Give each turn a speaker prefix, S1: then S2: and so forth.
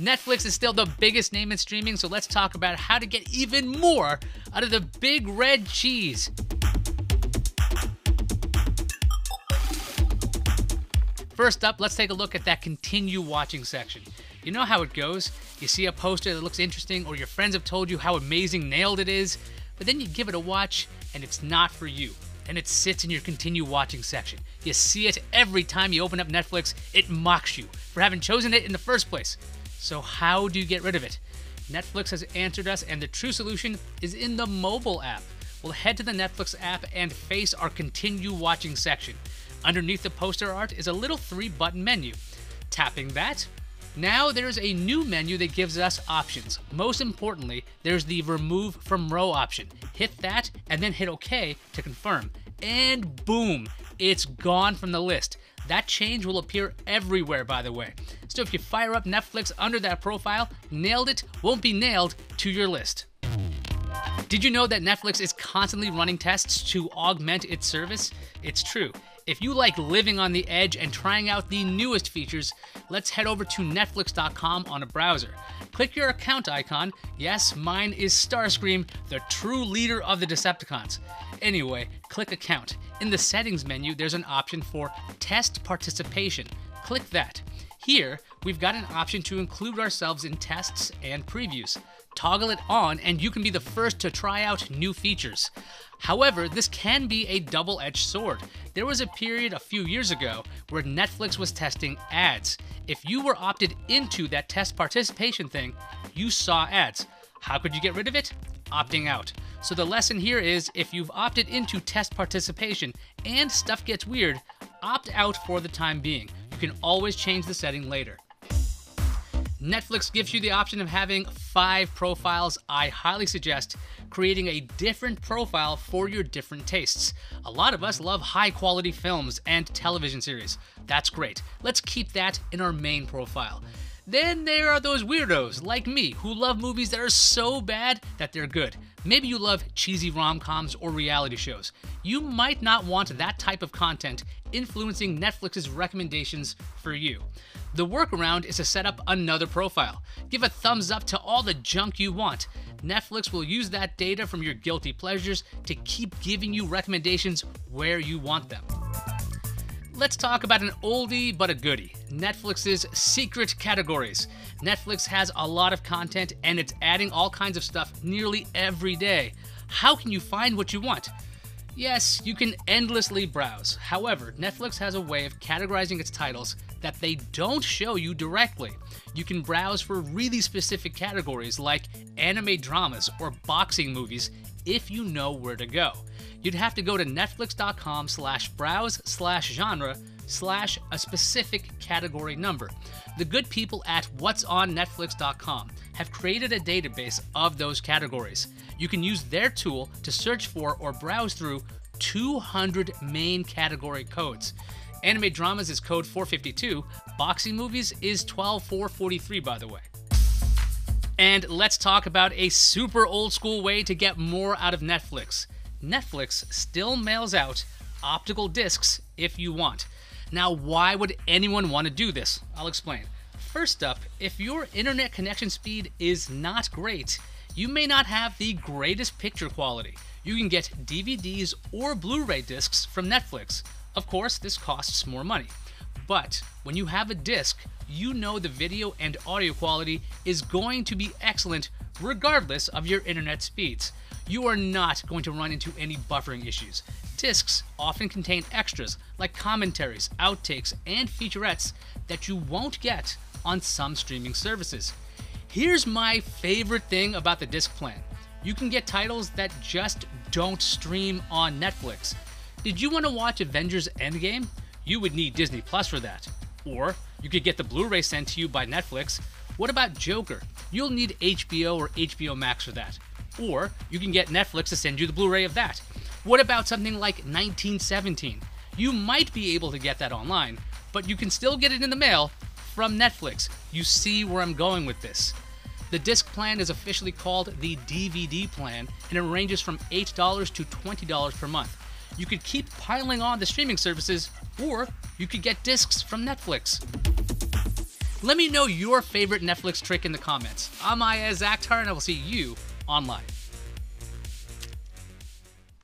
S1: Netflix is still the biggest name in streaming, so let's talk about how to get even more out of the big red cheese. First up, let's take a look at that continue watching section. You know how it goes. You see a poster that looks interesting, or your friends have told you how amazing Nailed it is, but then you give it a watch and it's not for you. And it sits in your continue watching section. You see it every time you open up Netflix, it mocks you for having chosen it in the first place. So, how do you get rid of it? Netflix has answered us, and the true solution is in the mobile app. We'll head to the Netflix app and face our continue watching section. Underneath the poster art is a little three button menu. Tapping that, now there's a new menu that gives us options. Most importantly, there's the remove from row option. Hit that and then hit OK to confirm. And boom, it's gone from the list. That change will appear everywhere, by the way. So if you fire up Netflix under that profile, Nailed It won't be nailed to your list. Did you know that Netflix is constantly running tests to augment its service? It's true. If you like living on the edge and trying out the newest features, let's head over to Netflix.com on a browser. Click your account icon. Yes, mine is Starscream, the true leader of the Decepticons. Anyway, click Account. In the Settings menu, there's an option for Test Participation. Click that. Here, we've got an option to include ourselves in tests and previews. Toggle it on, and you can be the first to try out new features. However, this can be a double edged sword. There was a period a few years ago where Netflix was testing ads. If you were opted into that test participation thing, you saw ads. How could you get rid of it? Opting out. So the lesson here is if you've opted into test participation and stuff gets weird, opt out for the time being. Can always change the setting later. Netflix gives you the option of having five profiles. I highly suggest creating a different profile for your different tastes. A lot of us love high quality films and television series. That's great. Let's keep that in our main profile. Then there are those weirdos like me who love movies that are so bad that they're good. Maybe you love cheesy rom coms or reality shows. You might not want that type of content influencing Netflix's recommendations for you. The workaround is to set up another profile. Give a thumbs up to all the junk you want. Netflix will use that data from your guilty pleasures to keep giving you recommendations where you want them. Let's talk about an oldie but a goodie Netflix's secret categories. Netflix has a lot of content and it's adding all kinds of stuff nearly every day. How can you find what you want? Yes, you can endlessly browse. However, Netflix has a way of categorizing its titles that they don't show you directly. You can browse for really specific categories like anime dramas or boxing movies if you know where to go. You'd have to go to netflix.com slash browse slash genre slash a specific category number. The good people at what'sonnetflix.com have created a database of those categories. You can use their tool to search for or browse through 200 main category codes. Anime dramas is code 452. Boxing movies is 12443, by the way. And let's talk about a super old school way to get more out of Netflix. Netflix still mails out optical discs if you want. Now, why would anyone want to do this? I'll explain. First up, if your internet connection speed is not great, you may not have the greatest picture quality. You can get DVDs or Blu ray discs from Netflix. Of course, this costs more money. But when you have a disc, you know the video and audio quality is going to be excellent regardless of your internet speeds. You are not going to run into any buffering issues. Discs often contain extras like commentaries, outtakes, and featurettes that you won't get on some streaming services. Here's my favorite thing about the disc plan you can get titles that just don't stream on Netflix. Did you want to watch Avengers Endgame? You would need Disney Plus for that. Or you could get the Blu ray sent to you by Netflix. What about Joker? You'll need HBO or HBO Max for that. Or you can get Netflix to send you the Blu ray of that. What about something like 1917? You might be able to get that online, but you can still get it in the mail from Netflix. You see where I'm going with this. The disc plan is officially called the DVD plan, and it ranges from $8 to $20 per month you could keep piling on the streaming services, or you could get discs from Netflix. Let me know your favorite Netflix trick in the comments. I'm Iyaz Akhtar, and I will see you online.